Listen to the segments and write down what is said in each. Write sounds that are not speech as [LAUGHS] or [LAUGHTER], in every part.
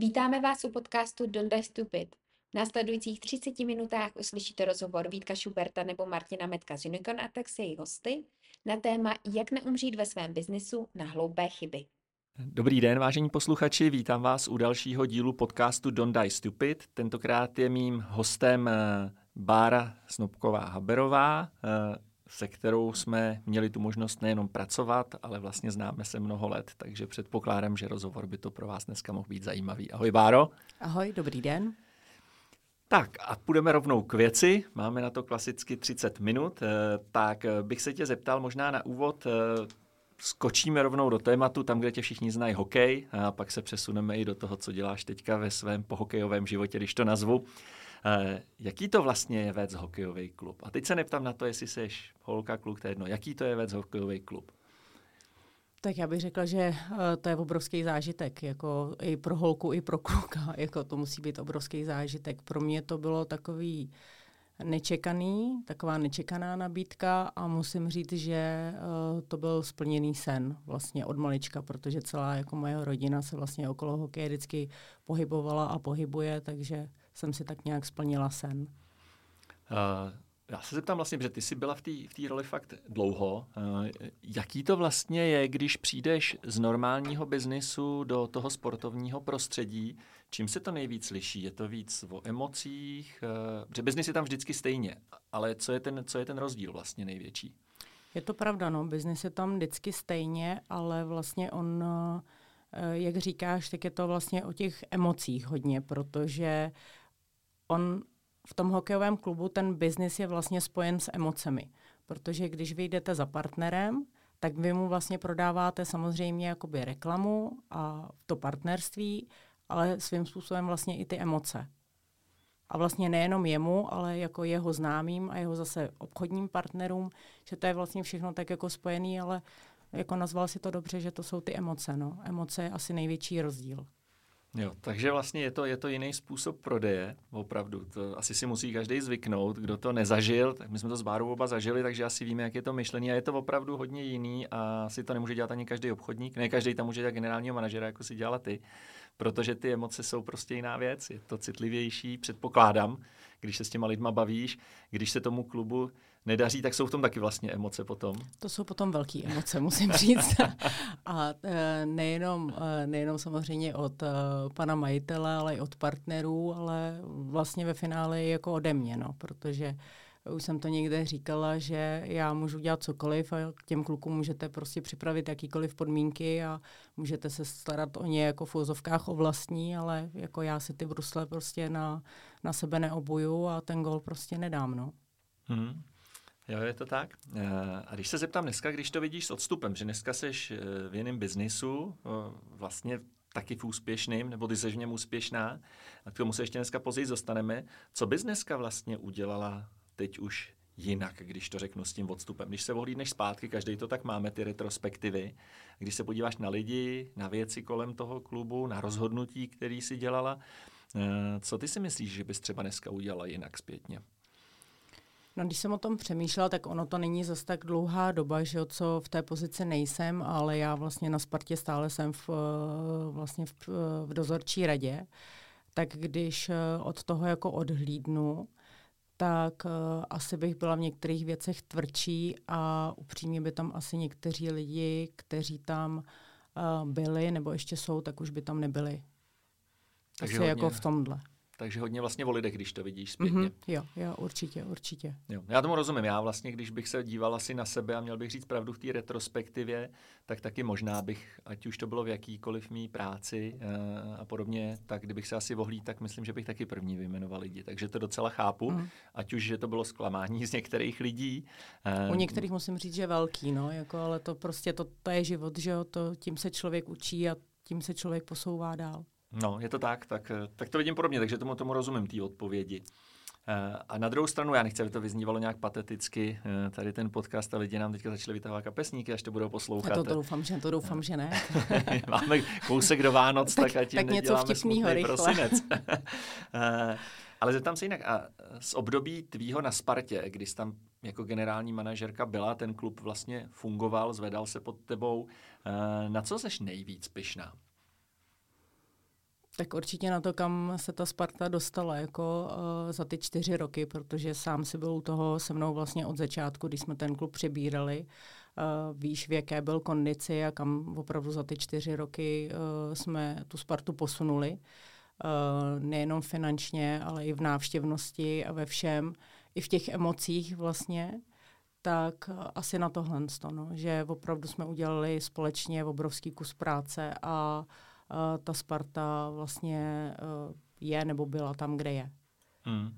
Vítáme vás u podcastu Don't Die Stupid. V následujících 30 minutách uslyšíte rozhovor Vítka Šuberta nebo Martina Metka z Unicorn s její hosty na téma Jak neumřít ve svém biznisu na hloupé chyby. Dobrý den, vážení posluchači, vítám vás u dalšího dílu podcastu Don't Die Stupid. Tentokrát je mým hostem eh, Bára Snobková Haberová, eh, se kterou jsme měli tu možnost nejenom pracovat, ale vlastně známe se mnoho let, takže předpokládám, že rozhovor by to pro vás dneska mohl být zajímavý. Ahoj Báro. Ahoj, dobrý den. Tak a půjdeme rovnou k věci. Máme na to klasicky 30 minut. Eh, tak bych se tě zeptal možná na úvod, eh, skočíme rovnou do tématu, tam, kde tě všichni znají hokej, a pak se přesuneme i do toho, co děláš teďka ve svém pohokejovém životě, když to nazvu. Eh, jaký to vlastně je vést hokejový klub? A teď se neptám na to, jestli jsi holka, kluk, to je jedno. Jaký to je vést hokejový klub? Tak já bych řekla, že uh, to je obrovský zážitek, jako i pro holku, i pro kluka, [LAUGHS] jako to musí být obrovský zážitek. Pro mě to bylo takový nečekaný, taková nečekaná nabídka a musím říct, že uh, to byl splněný sen vlastně od malička, protože celá jako moje rodina se vlastně okolo hokeje vždycky pohybovala a pohybuje, takže jsem si tak nějak splnila sen. Uh, já se zeptám vlastně, že ty jsi byla v té v roli fakt dlouho. Uh, jaký to vlastně je, když přijdeš z normálního biznisu do toho sportovního prostředí? Čím se to nejvíc liší? Je to víc o emocích? Uh, protože biznis je tam vždycky stejně, ale co je ten, co je ten rozdíl vlastně největší? Je to pravda, no. Biznis je tam vždycky stejně, ale vlastně on, jak říkáš, tak je to vlastně o těch emocích hodně, protože on v tom hokejovém klubu ten biznis je vlastně spojen s emocemi, protože když vy jdete za partnerem, tak vy mu vlastně prodáváte samozřejmě jakoby reklamu a to partnerství, ale svým způsobem vlastně i ty emoce. A vlastně nejenom jemu, ale jako jeho známým a jeho zase obchodním partnerům, že to je vlastně všechno tak jako spojený, ale jako nazval si to dobře, že to jsou ty emoce. No. Emoce je asi největší rozdíl. Jo, takže vlastně je to, je to jiný způsob prodeje, opravdu. To asi si musí každý zvyknout, kdo to nezažil, tak my jsme to s Bárou oba zažili, takže asi víme, jak je to myšlení a je to opravdu hodně jiný a asi to nemůže dělat ani každý obchodník, ne každý tam může dělat generálního manažera, jako si dělala ty, protože ty emoce jsou prostě jiná věc, je to citlivější, předpokládám, když se s těma lidma bavíš, když se tomu klubu nedaří, tak jsou v tom taky vlastně emoce potom. To jsou potom velké emoce, musím říct. a e, nejenom, e, nejenom samozřejmě od e, pana majitele, ale i od partnerů, ale vlastně ve finále jako ode mě, no, protože už jsem to někde říkala, že já můžu dělat cokoliv a k těm klukům můžete prostě připravit jakýkoliv podmínky a můžete se starat o ně jako v úzovkách o vlastní, ale jako já si ty brusle prostě na, na sebe neobuju a ten gol prostě nedám, no. Hmm. Jo, je to tak. Eh, a když se zeptám dneska, když to vidíš s odstupem, že dneska seš eh, v jiném biznisu, eh, vlastně taky v úspěšným, nebo ty seš v něm úspěšná, a k tomu se ještě dneska později dostaneme. Co bys dneska vlastně udělala teď už jinak, když to řeknu s tím odstupem. Když se ohlídneš zpátky, každý to tak máme, ty retrospektivy, když se podíváš na lidi, na věci kolem toho klubu, na rozhodnutí, který si dělala, co ty si myslíš, že bys třeba dneska udělala jinak zpětně? No, když jsem o tom přemýšlela, tak ono to není zas tak dlouhá doba, že co v té pozici nejsem, ale já vlastně na Spartě stále jsem v, vlastně v, v dozorčí radě. Tak když od toho jako odhlídnu, tak uh, asi bych byla v některých věcech tvrdší a upřímně by tam asi někteří lidi, kteří tam uh, byli nebo ještě jsou, tak už by tam nebyli. Takže asi jako hodně, jako v tomhle. Takže hodně vlastně o lidech, když to vidíš zpětně. Mm-hmm, jo, jo, určitě, určitě. Jo, já tomu rozumím. Já vlastně, když bych se díval asi na sebe a měl bych říct pravdu v té retrospektivě, tak taky možná bych, ať už to bylo v jakýkoliv mý práci uh, a podobně, tak kdybych se asi vohlí, tak myslím, že bych taky první vyjmenoval lidi. Takže to docela chápu, mm. ať už, že to bylo zklamání [LAUGHS] z některých lidí. Uh, U některých musím říct, že velký, no, jako, ale to prostě, to, to je život, že jo, to, tím se člověk učí a tím se člověk posouvá dál. No, je to tak, tak, tak to vidím podobně, takže tomu, tomu rozumím, té odpovědi. Eh, a na druhou stranu, já nechci, aby to vyznívalo nějak pateticky, eh, tady ten podcast a lidi nám teďka začali vytahovat kapesníky, až to budou poslouchat. A to, to doufám, že, to doufám, že ne. [LAUGHS] Máme kousek do Vánoc, tak, tak ať tak něco vtipnýho rychle. prosinec. [LAUGHS] Eh, ale zeptám se jinak, a z období tvýho na Spartě, kdy jsi tam jako generální manažerka byla, ten klub vlastně fungoval, zvedal se pod tebou, na co seš nejvíc pyšná? Tak určitě na to, kam se ta Sparta dostala jako uh, za ty čtyři roky, protože sám si byl u toho se mnou vlastně od začátku, když jsme ten klub přebírali. Uh, víš, v jaké byl kondici a kam opravdu za ty čtyři roky uh, jsme tu Spartu posunuli. Uh, nejenom finančně, ale i v návštěvnosti a ve všem, i v těch emocích vlastně tak asi na tohle, no, že opravdu jsme udělali společně obrovský kus práce a ta Sparta vlastně uh, je nebo byla tam, kde je. Hmm.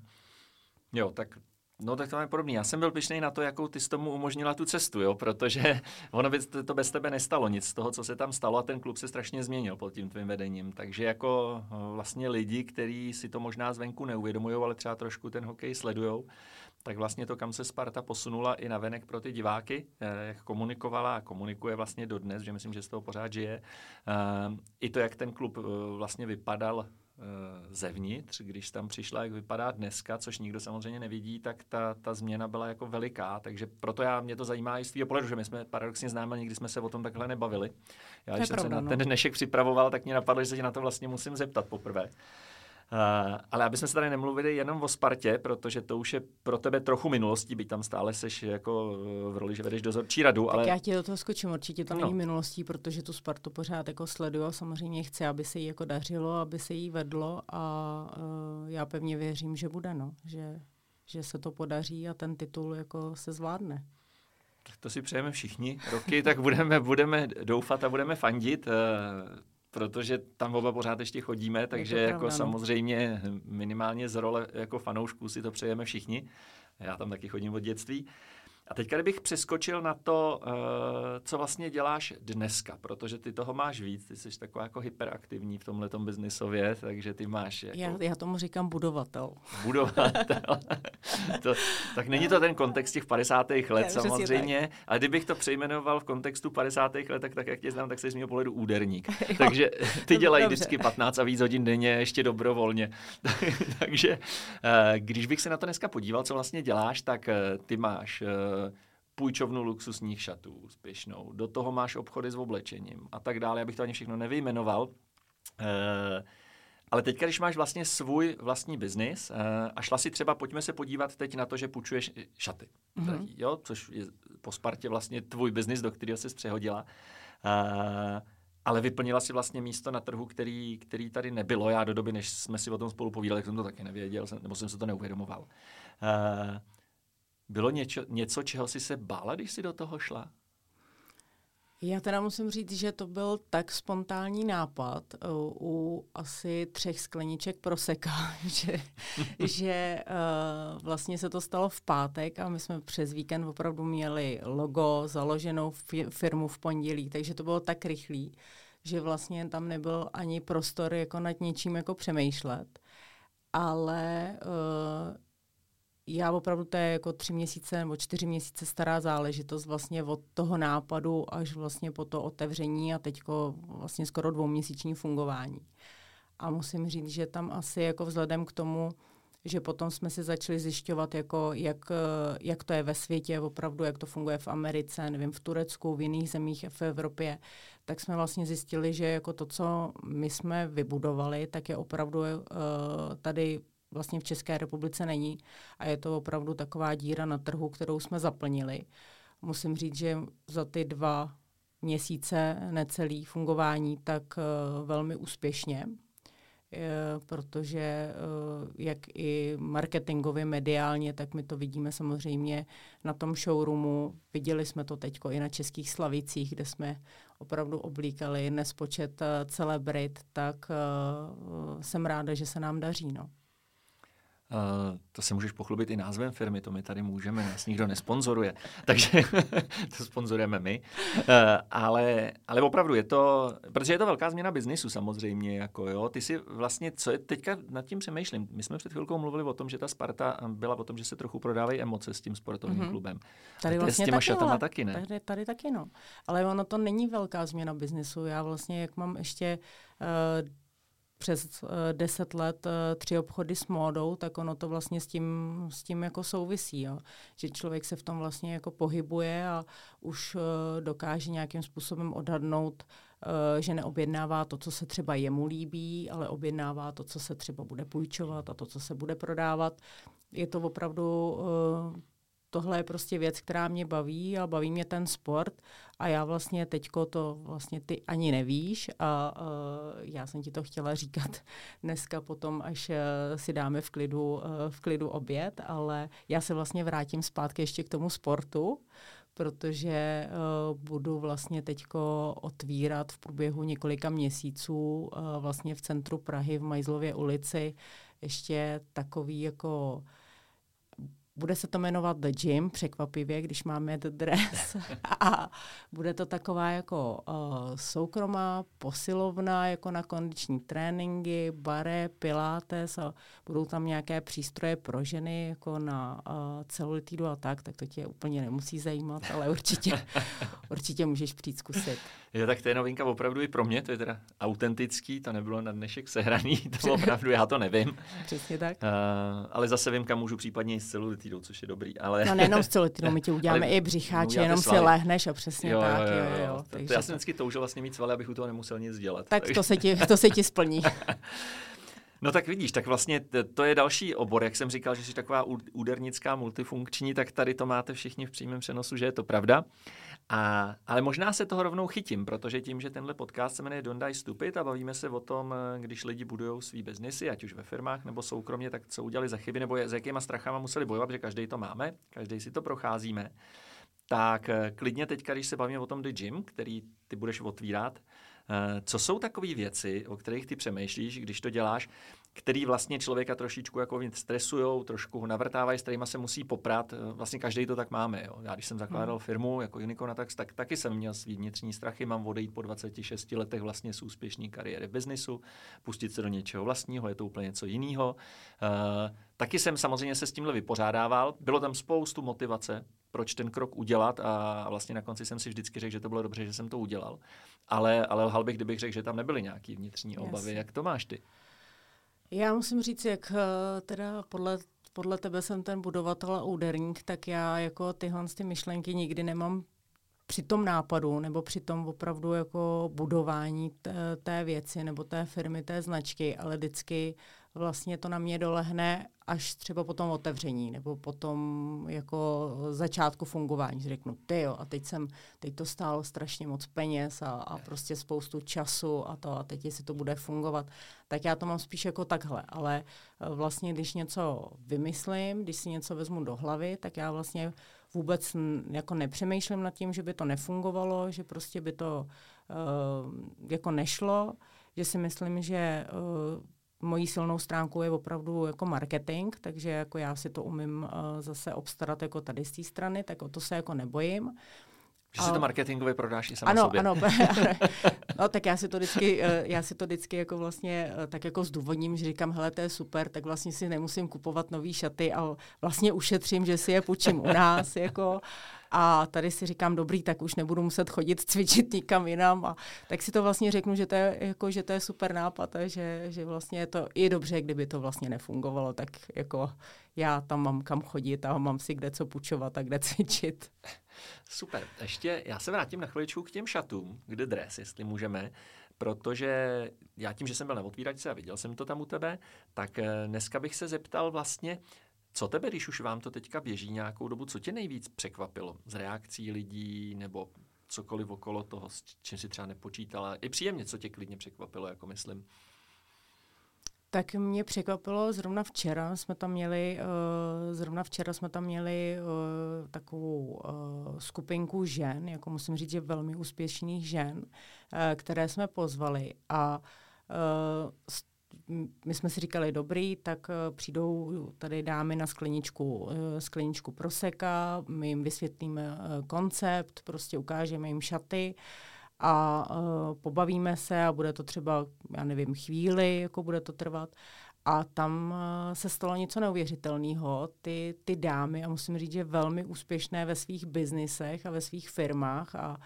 Jo, tak No tak to je podobný. Já jsem byl pišnej na to, jakou ty s tomu umožnila tu cestu, jo, protože [LAUGHS] ono by to bez tebe nestalo nic z toho, co se tam stalo a ten klub se strašně změnil pod tím tvým vedením. Takže jako eh, vlastně lidi, kteří si to možná zvenku neuvědomují, ale třeba trošku ten hokej sledují, tak vlastně to, kam se Sparta posunula i na venek pro ty diváky, eh, jak komunikovala a komunikuje vlastně dodnes, že myslím, že z toho pořád žije. Eh, I to, jak ten klub eh, vlastně vypadal zevnitř, když tam přišla, jak vypadá dneska, což nikdo samozřejmě nevidí, tak ta, ta změna byla jako veliká, takže proto já, mě to zajímá i z tvého pohledu, že my jsme paradoxně známe, nikdy jsme se o tom takhle nebavili. Já, když jsem se na no. ten dnešek připravoval, tak mě napadlo, že se tě na to vlastně musím zeptat poprvé. Uh, ale aby jsme se tady nemluvili jenom o Spartě, protože to už je pro tebe trochu minulostí, byť tam stále seš jako v roli, že vedeš dozorčí radu. Tak ale... já ti do toho skočím, určitě to no. není minulostí, protože tu Spartu pořád jako sleduju a samozřejmě chci, aby se jí jako dařilo, aby se jí vedlo a uh, já pevně věřím, že bude, no, že, že se to podaří a ten titul jako se zvládne. Tak to si přejeme všichni roky, tak budeme, budeme doufat a budeme fandit. Uh, protože tam oba pořád ještě chodíme, takže jako pravda, no. samozřejmě minimálně z role jako fanoušků si to přejeme všichni. Já tam taky chodím od dětství. A teďka kdybych přeskočil na to, uh, co vlastně děláš dneska, protože ty toho máš víc, ty jsi taková jako hyperaktivní v tomhle biznisově, takže ty máš... Jako... Já, já tomu říkám budovatel. Budovatel. [LAUGHS] to, tak není to ten kontext těch 50. let já, samozřejmě, ale kdybych to přejmenoval v kontextu 50. let, tak, tak jak tě znám, tak jsi z mého pohledu úderník. [LAUGHS] takže ty dělají vždycky 15 a víc hodin denně, ještě dobrovolně. [LAUGHS] takže uh, když bych se na to dneska podíval, co vlastně děláš, tak uh, ty máš půjčovnu luxusních šatů úspěšnou, do toho máš obchody s oblečením a tak dále, abych to ani všechno nevyjmenoval. E, ale teď, když máš vlastně svůj vlastní biznis e, a šla si třeba, pojďme se podívat teď na to, že půjčuješ šaty, mm-hmm. Drahý, jo, což je po Spartě vlastně tvůj biznis, do kterého jsi přehodila. E, ale vyplnila si vlastně místo na trhu, který, který tady nebylo. Já do doby, než jsme si o tom spolu povídali, jsem to taky nevěděl, nebo jsem se to neuvědomoval. Uh, bylo něčo, něco, čeho jsi se bála, když jsi do toho šla? Já teda musím říct, že to byl tak spontánní nápad u, u asi třech skleniček proseka, [LAUGHS] že, [LAUGHS] že uh, vlastně se to stalo v pátek a my jsme přes víkend opravdu měli logo, založenou firmu v pondělí, takže to bylo tak rychlý, že vlastně tam nebyl ani prostor jako nad něčím jako přemýšlet. Ale uh, já opravdu to je jako tři měsíce nebo čtyři měsíce stará záležitost vlastně od toho nápadu až vlastně po to otevření a teďko vlastně skoro dvouměsíční fungování. A musím říct, že tam asi jako vzhledem k tomu, že potom jsme si začali zjišťovat, jako jak, jak to je ve světě, opravdu, jak to funguje v Americe, nevím, v Turecku, v jiných zemích v Evropě, tak jsme vlastně zjistili, že jako to, co my jsme vybudovali, tak je opravdu uh, tady vlastně v České republice není a je to opravdu taková díra na trhu, kterou jsme zaplnili. Musím říct, že za ty dva měsíce necelý fungování, tak uh, velmi úspěšně, uh, protože uh, jak i marketingově, mediálně, tak my to vidíme samozřejmě na tom showroomu. Viděli jsme to teď i na Českých Slavicích, kde jsme opravdu oblíkali nespočet celebrit, tak jsem ráda, že se nám daří. No. Uh, to se můžeš pochlubit i názvem firmy, to my tady můžeme, nás nikdo nesponzoruje, [LAUGHS] takže [LAUGHS] to sponzorujeme my. Uh, ale, ale opravdu je to, protože je to velká změna biznisu samozřejmě, jako jo, ty si vlastně, co je teďka nad tím přemýšlím, my jsme před chvilkou mluvili o tom, že ta Sparta byla o tom, že se trochu prodávají emoce s tím sportovním mm-hmm. klubem. Tady vlastně s těma taky, šatama taky, ne? Tady, tady taky, no. Ale ono to není velká změna biznisu, já vlastně, jak mám ještě uh, přes uh, deset let uh, tři obchody s módou, tak ono to vlastně s tím, s tím jako souvisí, jo. že člověk se v tom vlastně jako pohybuje a už uh, dokáže nějakým způsobem odhadnout, že neobjednává to, co se třeba jemu líbí, ale objednává to, co se třeba bude půjčovat a to, co se bude prodávat. Je to opravdu tohle je prostě věc, která mě baví a baví mě ten sport a já vlastně teďko to vlastně ty ani nevíš a uh, já jsem ti to chtěla říkat [LAUGHS] dneska potom, až uh, si dáme v klidu, uh, v klidu oběd, ale já se vlastně vrátím zpátky ještě k tomu sportu, protože uh, budu vlastně teďko otvírat v průběhu několika měsíců uh, vlastně v centru Prahy v Majzlově ulici ještě takový jako bude se to jmenovat The Gym, překvapivě, když máme The Dress. [LAUGHS] a bude to taková jako uh, soukromá posilovna, jako na kondiční tréninky, bare, pilates a budou tam nějaké přístroje pro ženy, jako na uh, celulitidu a tak, tak to tě úplně nemusí zajímat, ale určitě, [LAUGHS] určitě můžeš přijít zkusit. Jo, tak to je novinka opravdu i pro mě, to je teda autentický, to nebylo na dnešek sehraný, [LAUGHS] to opravdu já to nevím. Přesně tak. Uh, ale zase vím, kam můžu případně i s celulitidou, což je dobrý. Ale... No nejenom s celulitidou, [LAUGHS] my ti uděláme i břicháče, jenom svaly. si lehneš a přesně jo, tak. Jo, jo, jo. jo. Takže to, já jsem vždycky toužil vlastně mít svaly, abych u toho nemusel nic dělat. Tak takže... to, se ti, [LAUGHS] to se ti splní. No tak vidíš, tak vlastně to je další obor, jak jsem říkal, že jsi taková údernická multifunkční, tak tady to máte všichni v přímém přenosu, že je to pravda. A, ale možná se toho rovnou chytím, protože tím, že tenhle podcast se jmenuje Don't Die Stupid a bavíme se o tom, když lidi budují svý biznisy, ať už ve firmách nebo soukromně, tak co udělali za chyby nebo s jakýma strachama museli bojovat, že každý to máme, každý si to procházíme. Tak eh, klidně teď, když se bavíme o tom The Gym, který ty budeš otvírat, eh, co jsou takové věci, o kterých ty přemýšlíš, když to děláš, který vlastně člověka trošičku jako stresují, trošku ho navrtávají, s kterými se musí poprat. Vlastně každý to tak máme. Jo. Já když jsem zakládal hmm. firmu jako Unicorn tak, tak taky jsem měl svý vnitřní strachy, mám odejít po 26 letech vlastně z úspěšné kariéry v biznisu, pustit se do něčeho vlastního, je to úplně něco jiného. Uh, taky jsem samozřejmě se s tímhle vypořádával. Bylo tam spoustu motivace, proč ten krok udělat a vlastně na konci jsem si vždycky řekl, že to bylo dobře, že jsem to udělal. Ale, ale lhal bych, kdybych řekl, že tam nebyly nějaké vnitřní obavy. Yes. Jak to máš ty? Já musím říct, jak eh, teda podle, podle tebe jsem ten budovatel a úderník, tak já jako tyhle ty myšlenky nikdy nemám při tom nápadu nebo při tom opravdu jako budování té, té věci nebo té firmy, té značky, ale vždycky vlastně to na mě dolehne až třeba po tom otevření nebo po tom jako začátku fungování. Řeknu, ty jo, a teď jsem, teď to stálo strašně moc peněz a, a prostě spoustu času a to a teď jestli to bude fungovat. Tak já to mám spíš jako takhle, ale eh, vlastně když něco vymyslím, když si něco vezmu do hlavy, tak já vlastně vůbec jako nepřemýšlím nad tím, že by to nefungovalo, že prostě by to uh, jako nešlo, že si myslím, že uh, mojí silnou stránkou je opravdu jako marketing, takže jako já si to umím uh, zase obstarat jako tady z té strany, tak o to se jako nebojím. Že si to marketingově prodáš i sama ano, sobě. Ano, [LAUGHS] [LAUGHS] no tak já si to vždycky, eh, já si to vždycky jako vlastně eh, tak jako zdůvodním, že říkám, hele, to je super, tak vlastně si nemusím kupovat nový šaty a vlastně ušetřím, že si je půjčím u nás, [LAUGHS] jako a tady si říkám, dobrý, tak už nebudu muset chodit cvičit nikam jinam. A tak si to vlastně řeknu, že to je, jako, že to je super nápad a že, že vlastně je to i dobře, kdyby to vlastně nefungovalo, tak jako já tam mám kam chodit a mám si kde co půjčovat a kde cvičit. Super. Ještě já se vrátím na chviličku k těm šatům, kde dres, jestli můžeme protože já tím, že jsem byl na otvíračce a viděl jsem to tam u tebe, tak eh, dneska bych se zeptal vlastně, co tebe, když už vám to teďka běží nějakou dobu, co tě nejvíc překvapilo z reakcí lidí nebo cokoliv okolo toho, s čím si třeba nepočítala? I příjemně, co tě klidně překvapilo, jako myslím. Tak mě překvapilo, zrovna včera jsme tam měli, uh, zrovna včera jsme tam měli uh, takovou uh, skupinku žen, jako musím říct, že velmi úspěšných žen, uh, které jsme pozvali. A uh, my jsme si říkali, dobrý, tak uh, přijdou tady dámy na skleničku, uh, skleničku proseka, my jim vysvětlíme uh, koncept, prostě ukážeme jim šaty a uh, pobavíme se a bude to třeba, já nevím, chvíli, jako bude to trvat. A tam uh, se stalo něco neuvěřitelného. Ty, ty dámy, a musím říct, že velmi úspěšné ve svých biznisech a ve svých firmách a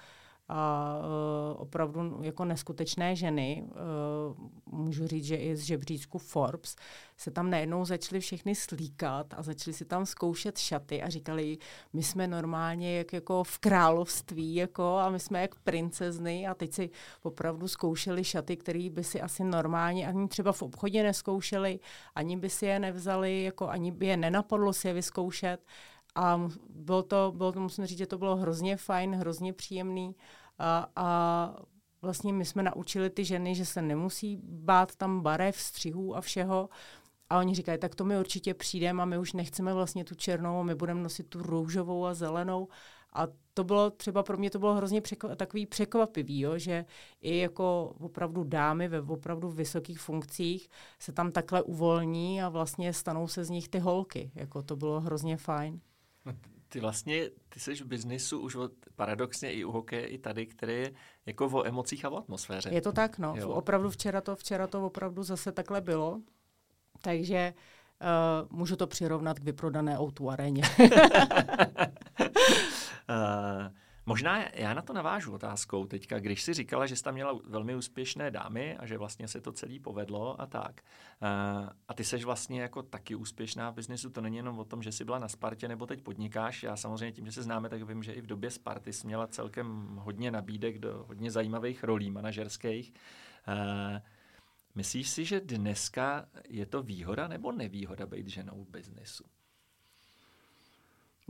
a uh, opravdu jako neskutečné ženy, uh, můžu říct, že i z žebříčku Forbes, se tam najednou začaly všechny slíkat a začaly si tam zkoušet šaty a říkali, my jsme normálně jak jako v království jako a my jsme jak princezny. A teď si opravdu zkoušeli šaty, které by si asi normálně ani třeba v obchodě neskoušeli, ani by si je nevzali, jako ani by je nenapadlo si je vyzkoušet a bylo to, bylo to, musím říct, že to bylo hrozně fajn, hrozně příjemný. A, a vlastně my jsme naučili ty ženy, že se nemusí bát tam barev, střihů a všeho. A oni říkají, tak to my určitě přijdeme a my už nechceme vlastně tu černou, my budeme nosit tu růžovou a zelenou. A to bylo třeba pro mě to bylo hrozně překva, takový překvapivý, jo, že i jako opravdu dámy ve opravdu vysokých funkcích se tam takhle uvolní a vlastně stanou se z nich ty holky. Jako to bylo hrozně fajn. No, ty vlastně, ty jsi v biznisu už od, paradoxně i u hokeje, i tady, který je jako o emocích a o atmosféře. Je to tak, no. Jo. Opravdu včera to, včera to opravdu zase takhle bylo. Takže uh, můžu to přirovnat k vyprodané o aréně. [LAUGHS] Možná já na to navážu otázkou teďka, když si říkala, že jsi tam měla velmi úspěšné dámy a že vlastně se to celé povedlo a tak. A ty seš vlastně jako taky úspěšná v biznesu, to není jenom o tom, že jsi byla na Spartě nebo teď podnikáš. Já samozřejmě tím, že se známe, tak vím, že i v době Sparty jsi měla celkem hodně nabídek do hodně zajímavých rolí manažerských. Myslíš si, že dneska je to výhoda nebo nevýhoda být ženou v biznesu?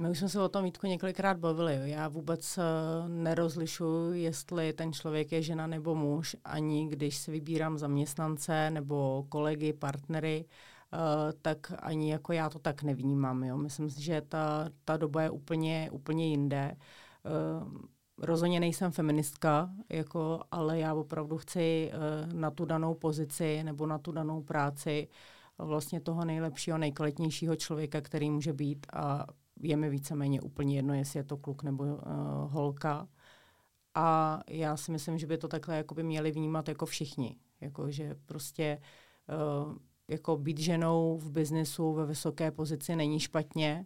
My už jsme se o tom Vítku několikrát bavili. Já vůbec uh, nerozlišuji, jestli ten člověk je žena nebo muž, ani když si vybírám zaměstnance nebo kolegy, partnery, uh, tak ani jako já to tak nevnímám. Jo. Myslím si, že ta, ta doba je úplně, úplně jinde. Uh, rozhodně nejsem feministka, jako, ale já opravdu chci na tu danou pozici nebo na tu danou práci vlastně toho nejlepšího, nejkvalitnějšího člověka, který může být a je mi víceméně úplně jedno, jestli je to kluk nebo uh, holka. A já si myslím, že by to takhle jakoby měli vnímat jako všichni. Jako, že prostě uh, jako být ženou v biznesu ve vysoké pozici není špatně,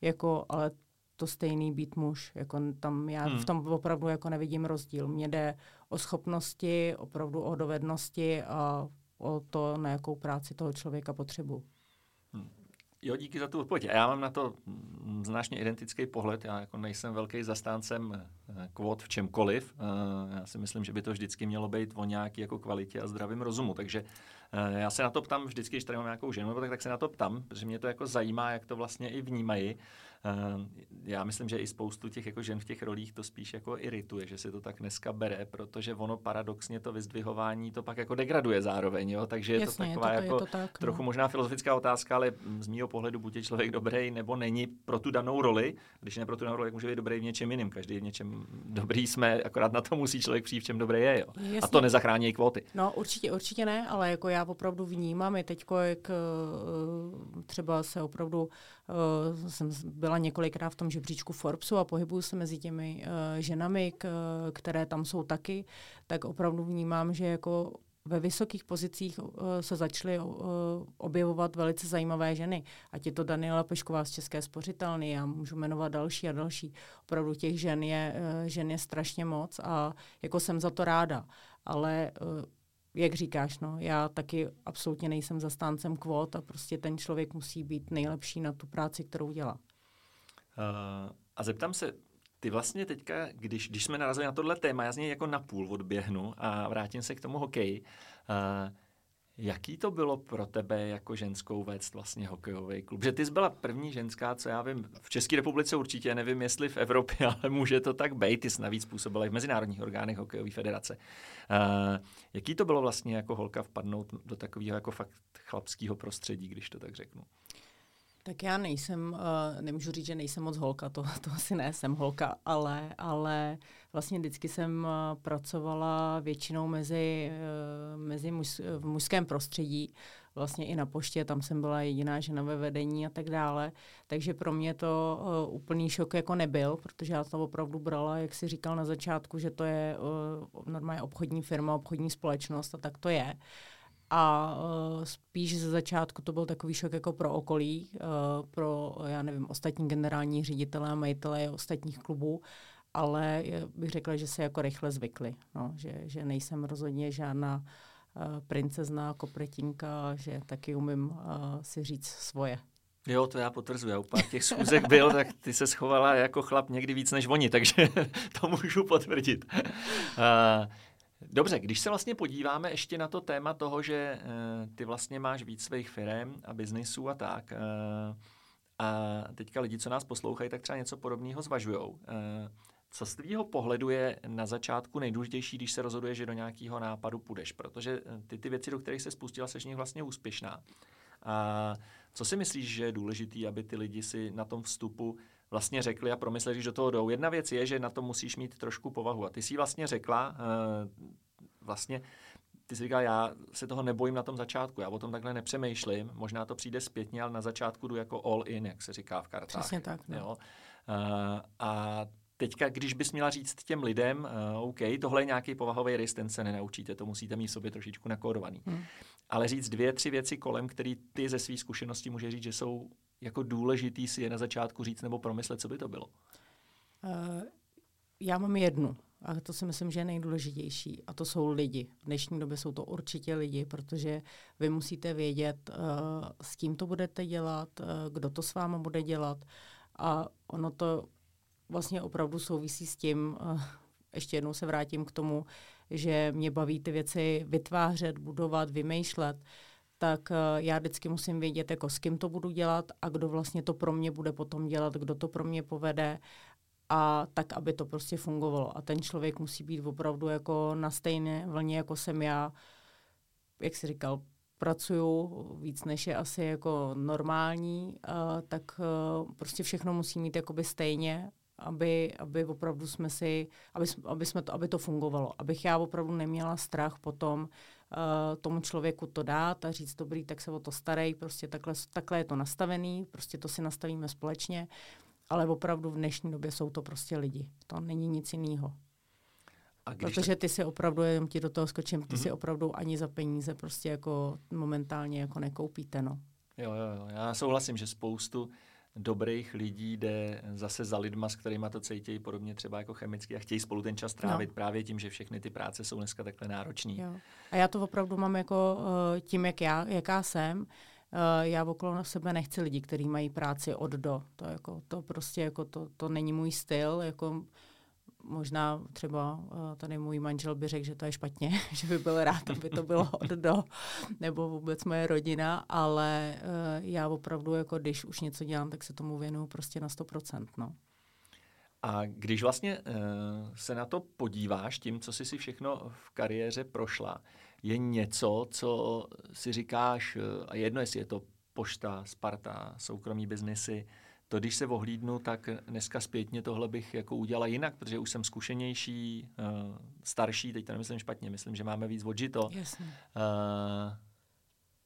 jako, ale to stejný být muž. Jako tam já hmm. v tom opravdu jako nevidím rozdíl. Mně jde o schopnosti, opravdu o dovednosti a o to, na jakou práci toho člověka potřebuji. Jo, díky za tu odpověď. Já mám na to značně identický pohled. Já jako nejsem velký zastáncem eh, kvot v čemkoliv. Eh, já si myslím, že by to vždycky mělo být o nějaké jako kvalitě a zdravém rozumu. Takže eh, já se na to ptám vždycky, když tady mám nějakou ženu, tak, tak se na to ptám, protože mě to jako zajímá, jak to vlastně i vnímají. Ehm, já myslím, že i spoustu těch jako žen v těch rolích to spíš jako irituje, že si to tak dneska bere, protože ono paradoxně to vyzdvihování to pak jako degraduje zároveň, jo? takže je Jasně, to taková je to, jako je to tak, trochu no. možná filozofická otázka, ale z mého pohledu buď je člověk dobrý nebo není pro tu danou roli, když ne pro tu danou roli, může být dobrý v něčem jiném, každý v něčem dobrý jsme, akorát na to musí člověk přijít, v čem dobrý je, jo? Jasně. a to nezachrání kvóty. No určitě, určitě ne, ale jako já opravdu vnímám, je teď jak eh, třeba se opravdu uh, jsem byla několikrát v tom žebříčku Forbesu a pohybuju se mezi těmi uh, ženami, k, které tam jsou taky, tak opravdu vnímám, že jako ve vysokých pozicích uh, se začaly uh, objevovat velice zajímavé ženy. Ať je to Daniela Pešková z České spořitelny, já můžu jmenovat další a další. Opravdu těch žen je, uh, žen je strašně moc a jako jsem za to ráda. Ale uh, jak říkáš, no, já taky absolutně nejsem zastáncem kvót a prostě ten člověk musí být nejlepší na tu práci, kterou dělá. Uh, a zeptám se, ty vlastně teďka, když, když jsme narazili na tohle téma, já z něj jako napůl odběhnu a vrátím se k tomu hokeji. Uh, Jaký to bylo pro tebe jako ženskou vést vlastně hokejový klub? Že ty jsi byla první ženská, co já vím, v České republice určitě, nevím jestli v Evropě, [LAUGHS] ale může to tak být. Ty jsi navíc působila i v mezinárodních orgánech hokejové federace. Uh, jaký to bylo vlastně jako holka vpadnout do takového jako fakt chlapského prostředí, když to tak řeknu? Tak já nejsem, uh, nemůžu říct, že nejsem moc holka, to, to asi ne, jsem holka, ale, ale vlastně vždycky jsem uh, pracovala většinou mezi, uh, mezi muž, v mužském prostředí, vlastně i na poště, tam jsem byla jediná žena ve vedení a tak dále, takže pro mě to uh, úplný šok jako nebyl, protože já to opravdu brala, jak si říkal na začátku, že to je uh, normálně obchodní firma, obchodní společnost a tak to je. Uh, a uh, spíš ze začátku to byl takový šok jako pro okolí, uh, pro, já nevím, ostatní generální ředitele a majitele ostatních klubů. Ale bych řekla, že se jako rychle zvykli, no, že, že nejsem rozhodně žádná uh, princezná kopretinka, že taky umím uh, si říct svoje. Jo, to já potvrzuji. Já u pár těch schůzek byl, tak ty se schovala jako chlap někdy víc než oni, takže [LAUGHS] to můžu potvrdit. Uh, Dobře, když se vlastně podíváme ještě na to téma toho, že uh, ty vlastně máš víc svých firm a biznisů a tak, uh, a teďka lidi, co nás poslouchají, tak třeba něco podobného zvažují. Uh, co z tvýho pohledu je na začátku nejdůležitější, když se rozhoduje, že do nějakého nápadu půjdeš? Protože ty ty věci, do kterých se spustila, seš nich vlastně úspěšná. A co si myslíš, že je důležité, aby ty lidi si na tom vstupu vlastně řekli a promysleli, že do toho jdou? Jedna věc je, že na to musíš mít trošku povahu. A ty jsi vlastně řekla, uh, vlastně ty jsi říkal, já se toho nebojím na tom začátku, já o tom takhle nepřemýšlím, možná to přijde zpětně, ale na začátku jdu jako all in, jak se říká v kartách. Přesně tak. No. Jo? Uh, a teďka, když bys měla říct těm lidem, uh, OK, tohle je nějaký povahový rys, ten se nenaučíte, to musíte mít v sobě trošičku nakódovaný. Hmm. Ale říct dvě, tři věci kolem, které ty ze své zkušenosti může říct, že jsou jako důležitý si je na začátku říct nebo promyslet, co by to bylo? Uh, já mám jednu. A to si myslím, že je nejdůležitější. A to jsou lidi. V dnešní době jsou to určitě lidi, protože vy musíte vědět, uh, s kým to budete dělat, uh, kdo to s váma bude dělat. A ono to vlastně opravdu souvisí s tím, uh, ještě jednou se vrátím k tomu, že mě baví ty věci vytvářet, budovat, vymýšlet, tak uh, já vždycky musím vědět, jako s kým to budu dělat a kdo vlastně to pro mě bude potom dělat, kdo to pro mě povede a tak, aby to prostě fungovalo. A ten člověk musí být opravdu jako na stejné vlně, jako jsem já, jak jsi říkal, pracuju víc než je asi jako normální, uh, tak uh, prostě všechno musí mít jakoby stejně, aby, aby opravdu jsme si, aby, aby, jsme to, aby to fungovalo. Abych já opravdu neměla strach potom uh, tomu člověku to dát a říct, dobrý, tak se o to starej, prostě takhle, takhle je to nastavený, prostě to si nastavíme společně ale opravdu v dnešní době jsou to prostě lidi. To není nic jiného. A Protože ty si opravdu, jenom ti do toho skočím, ty mm-hmm. si opravdu ani za peníze prostě jako momentálně jako nekoupíte, no. Jo, jo, jo. Já souhlasím, že spoustu dobrých lidí jde zase za lidma, s kterými to cítí podobně třeba jako chemicky a chtějí spolu ten čas trávit no. právě tím, že všechny ty práce jsou dneska takhle náročné. A já to opravdu mám jako uh, tím, jak já, jaká jsem, Uh, já okolo na sebe nechci lidi, kteří mají práci od do. To, jako, to prostě jako to, to není můj styl. Jako, možná třeba uh, tady můj manžel by řekl, že to je špatně, [LAUGHS] že by byl rád, aby to bylo od do, nebo vůbec moje rodina, ale uh, já opravdu, jako když už něco dělám, tak se tomu věnuju prostě na 100%. No. A když vlastně uh, se na to podíváš tím, co jsi si všechno v kariéře prošla, je něco, co si říkáš, eh, a jedno jestli je to pošta, Sparta, soukromí biznesy, to když se ohlídnu, tak dneska zpětně tohle bych jako udělala jinak, protože už jsem zkušenější, uh, starší, teď to nemyslím špatně, myslím, že máme víc odžito. Jasně. Uh,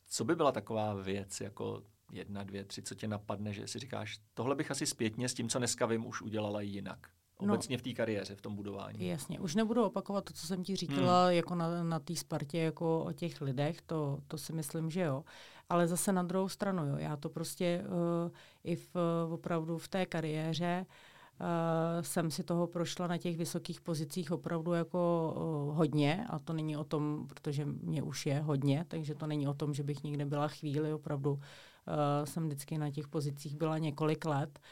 co by byla taková věc, jako jedna, dvě, tři, co tě napadne, že si říkáš, tohle bych asi zpětně s tím, co dneska vím, už udělala jinak? No. obecně no, v té kariéře, v tom budování. Jasně, už nebudu opakovat to, co jsem ti říkala hmm. jako na, na té Spartě, jako o těch lidech, to, to si myslím, že jo. Ale zase na druhou stranu, jo, já to prostě uh, i v, uh, opravdu v té kariéře uh, jsem si toho prošla na těch vysokých pozicích opravdu jako uh, hodně. A to není o tom, protože mě už je hodně, takže to není o tom, že bych nikde byla chvíli, opravdu uh, jsem vždycky na těch pozicích byla několik let. Uh,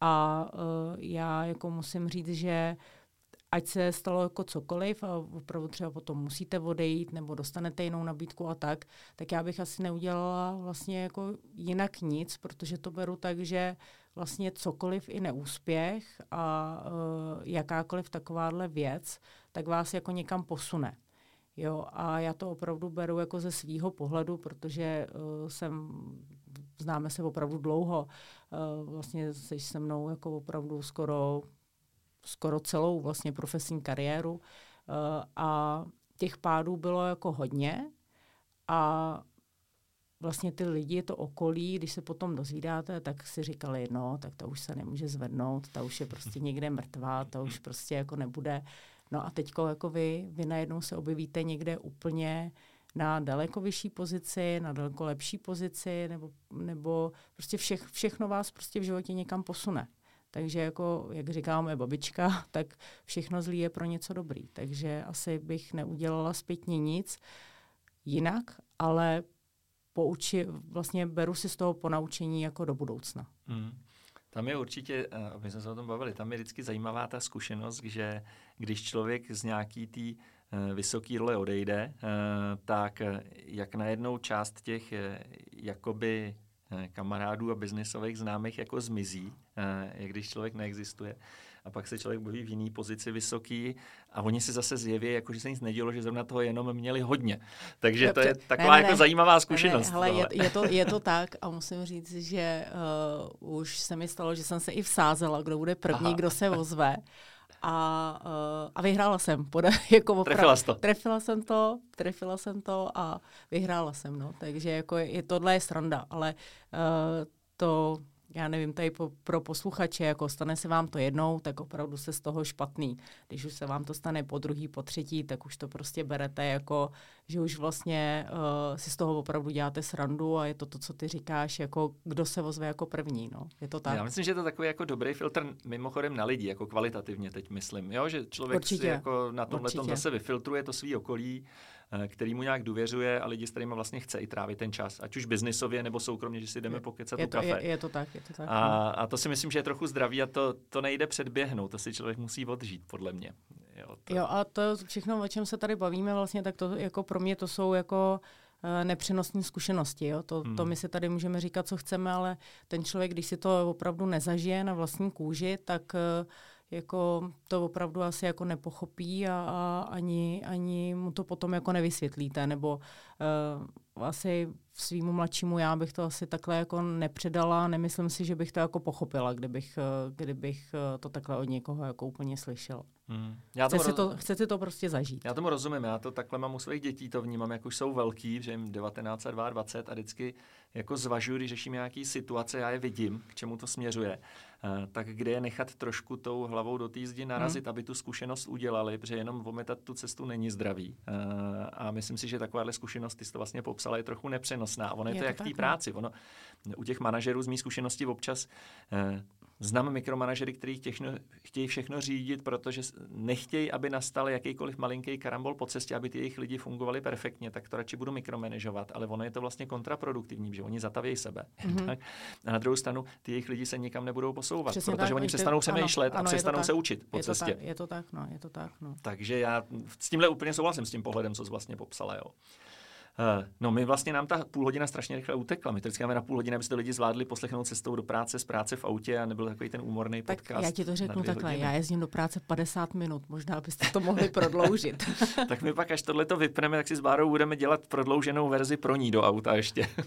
a uh, já jako musím říct, že ať se stalo jako cokoliv a opravdu třeba potom musíte odejít nebo dostanete jinou nabídku a tak, tak já bych asi neudělala vlastně jako jinak nic, protože to beru tak, že vlastně cokoliv i neúspěch a uh, jakákoliv takováhle věc, tak vás jako někam posune. Jo, a já to opravdu beru jako ze svýho pohledu, protože uh, jsem známe se opravdu dlouho. Uh, vlastně jsi se mnou jako opravdu skoro, skoro celou vlastně profesní kariéru uh, a těch pádů bylo jako hodně a vlastně ty lidi, to okolí, když se potom dozvídáte, tak si říkali, no, tak to už se nemůže zvednout, ta už je prostě někde mrtvá, ta už prostě jako nebude. No a teďko jako vy, vy najednou se objevíte někde úplně na daleko vyšší pozici, na daleko lepší pozici, nebo, nebo prostě všech, všechno vás prostě v životě někam posune. Takže jako, jak říká moje babička, [LAUGHS] tak všechno zlý je pro něco dobrý. Takže asi bych neudělala zpětně nic jinak, ale pouči, vlastně beru si z toho ponaučení jako do budoucna. Mm. Tam je určitě, aby jsme se o tom bavili, tam je vždycky zajímavá ta zkušenost, že když člověk z nějaký té eh, vysoký role odejde, eh, tak eh, jak najednou část těch jakoby kamarádů a biznisových známých jako zmizí, [LAUGHS] jak když člověk neexistuje a pak se člověk bojí v jiný pozici vysoký a oni si zase zjeví, jako že se nic nedělo, že zrovna toho jenom měli hodně. Takže to je taková ne, ne, jako zajímavá zkušenost. Ne, hele, je, je, to, je to tak a musím říct, že uh, už se mi stalo, že jsem se i vsázela, kdo bude první, Aha. kdo se ozve. A, uh, a vyhrála jsem. [LAUGHS] Poda, jako opravdu, trefila to. Trefila jsem to, trefila jsem to a vyhrála jsem. No. Takže jako je, je, tohle je sranda, ale uh, to já nevím, tady po, pro posluchače, jako stane se vám to jednou, tak opravdu se z toho špatný. Když už se vám to stane po druhý, po třetí, tak už to prostě berete jako, že už vlastně uh, si z toho opravdu děláte srandu a je to to, co ty říkáš, jako kdo se ozve jako první, no. Je to tak? Já myslím, že je to takový jako dobrý filtr mimochodem na lidi, jako kvalitativně teď myslím, jo, že člověk Určitě. si jako na tomhle tom zase vyfiltruje to svý okolí, který mu nějak důvěřuje a lidi, s kterými vlastně chce i trávit ten čas, ať už biznisově nebo soukromně, že si jdeme pokecat je to, kafe. Je, je, to tak, je to tak. A, no. a to si myslím, že je trochu zdravý a to, to nejde předběhnout, to si člověk musí odžít, podle mě. Jo, to... jo a to všechno, o čem se tady bavíme, vlastně, tak to jako pro mě to jsou jako uh, nepřenosné zkušenosti. Jo? To, hmm. to my si tady můžeme říkat, co chceme, ale ten člověk, když si to opravdu nezažije na vlastní kůži, tak uh, jako to opravdu asi jako nepochopí a, a ani, ani mu to potom jako nevysvětlíte, nebo uh, asi svýmu mladšímu já bych to asi takhle jako nepředala, nemyslím si, že bych to jako pochopila, kdybych, uh, kdybych uh, to takhle od někoho jako úplně slyšel. Hmm. Já chce, si to, chce si to prostě zažít. Já tomu rozumím, já to takhle mám u svých dětí, to vnímám, jak už jsou velký, že jim 19 a 22 a vždycky jako zvažuji, když řeším nějaký situace, já je vidím, k čemu to směřuje, uh, tak kde je nechat trošku tou hlavou do té zdi narazit, hmm. aby tu zkušenost udělali, protože jenom ometat tu cestu není zdravý. Uh, a myslím si, že takováhle zkušenost, ty jsi to vlastně popsala, je trochu nepřenosná. Ono je, je to, to jak v té no. práci. Ono, u těch manažerů z mý zkušenosti občas uh, Znám mikromanažery, kteří chtějí všechno řídit, protože nechtějí, aby nastal jakýkoliv malinký karambol po cestě, aby ty jejich lidi fungovali perfektně, tak to radši budu mikromanežovat, ale ono je to vlastně kontraproduktivní, že oni zatavějí sebe. Mm-hmm. [LAUGHS] Tak? A na druhou stranu ty jejich lidi se nikam nebudou posouvat, Přesně protože tak, oni přestanou přemýšlet a přestanou se učit po je cestě. To tak, je to tak, no, je to tak, no. Takže já s tímhle úplně souhlasím s tím pohledem, co jsi vlastně popsala, jo. Uh, no my vlastně nám ta půl hodina strašně rychle utekla. My to vždycky máme na půl hodiny, aby to lidi zvládli poslechnout cestou do práce, z práce v autě a nebyl takový ten úmorný tak podcast. Já ti to řeknu takhle, hodiny. já jezdím do práce 50 minut, možná byste to mohli [LAUGHS] prodloužit. [LAUGHS] tak my pak, až tohle to vypneme, tak si s Bárou budeme dělat prodlouženou verzi pro ní do auta ještě. [LAUGHS]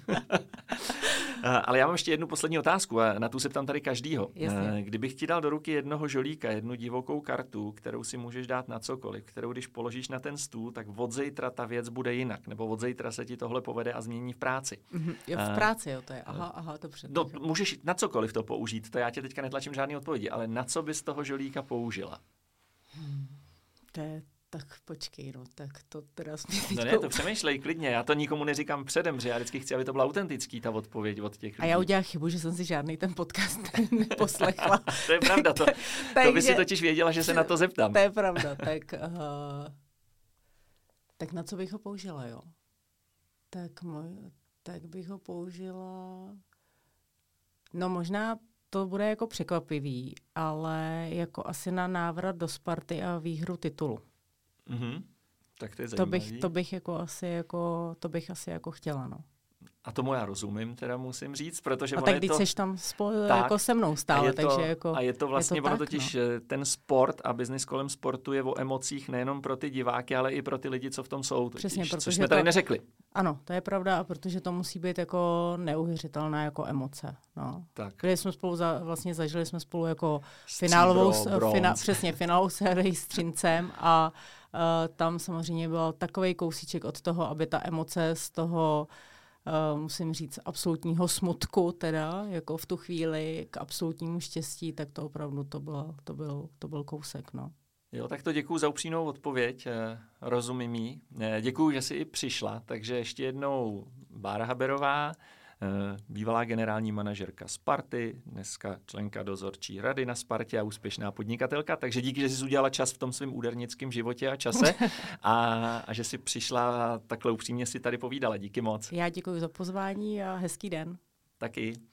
Eh, ale já mám ještě jednu poslední otázku a na tu se ptám tady každýho. Jasně. Eh, kdybych ti dal do ruky jednoho žolíka, jednu divokou kartu, kterou si můžeš dát na cokoliv, kterou když položíš na ten stůl, tak od zítra ta věc bude jinak, nebo od zítra se ti tohle povede a změní v práci. Mm-hmm. Jo, v eh, práci, jo, to je. Aha, aha, dobře. Do, můžeš na cokoliv to použít, to já tě teďka netlačím žádný odpovědi, ale na co bys toho žolíka použila? Hmm. To je tak počkej, no, tak to teda No ne, to přemýšlej klidně, já to nikomu neříkám předem, že já vždycky chci, aby to byla autentický, ta odpověď od těch lidí. A já udělám chybu, že jsem si žádný ten podcast [LAUGHS] neposlechla. [LAUGHS] to je pravda, to, [LAUGHS] to by si totiž věděla, že se na to zeptám. To je pravda, tak, uh, tak na co bych ho použila, jo? Tak, můj, tak bych ho použila, no možná to bude jako překvapivý, ale jako asi na návrat do Sparty a výhru titulu. Mm-hmm. Tak to je to bych, to bych jako asi jako, to bych asi jako chtěla, no. A tomu já rozumím, teda musím říct, protože... A tak když to... jsi tam spolu, tak, jako se mnou stále, a to, takže jako... A je to vlastně, je to ono tak, totiž, no. ten sport a biznis kolem sportu je o emocích nejenom pro ty diváky, ale i pro ty lidi, co v tom jsou. Totiž, Přesně, protože což jsme tady to, neřekli. Ano, to je pravda, protože to musí být jako neuvěřitelná jako emoce. No. Tak. Když jsme spolu za, vlastně zažili jsme spolu jako finálovou, fina, přesně, finálovou sérii s Třincem a uh, tam samozřejmě byl takový kousíček od toho, aby ta emoce z toho Uh, musím říct, absolutního smutku, teda, jako v tu chvíli k absolutnímu štěstí, tak to opravdu to, bylo, to, byl, to byl kousek. No. Jo, tak to děkuji za upřímnou odpověď, eh, rozumím jí. Eh, děkuji, že jsi i přišla, takže ještě jednou Bára Haberová, bývalá generální manažerka Sparty, dneska členka dozorčí rady na Spartě a úspěšná podnikatelka, takže díky, že jsi udělala čas v tom svém údernickém životě a čase [LAUGHS] a, a že jsi přišla takhle upřímně si tady povídala. Díky moc. Já děkuji za pozvání a hezký den. Taky.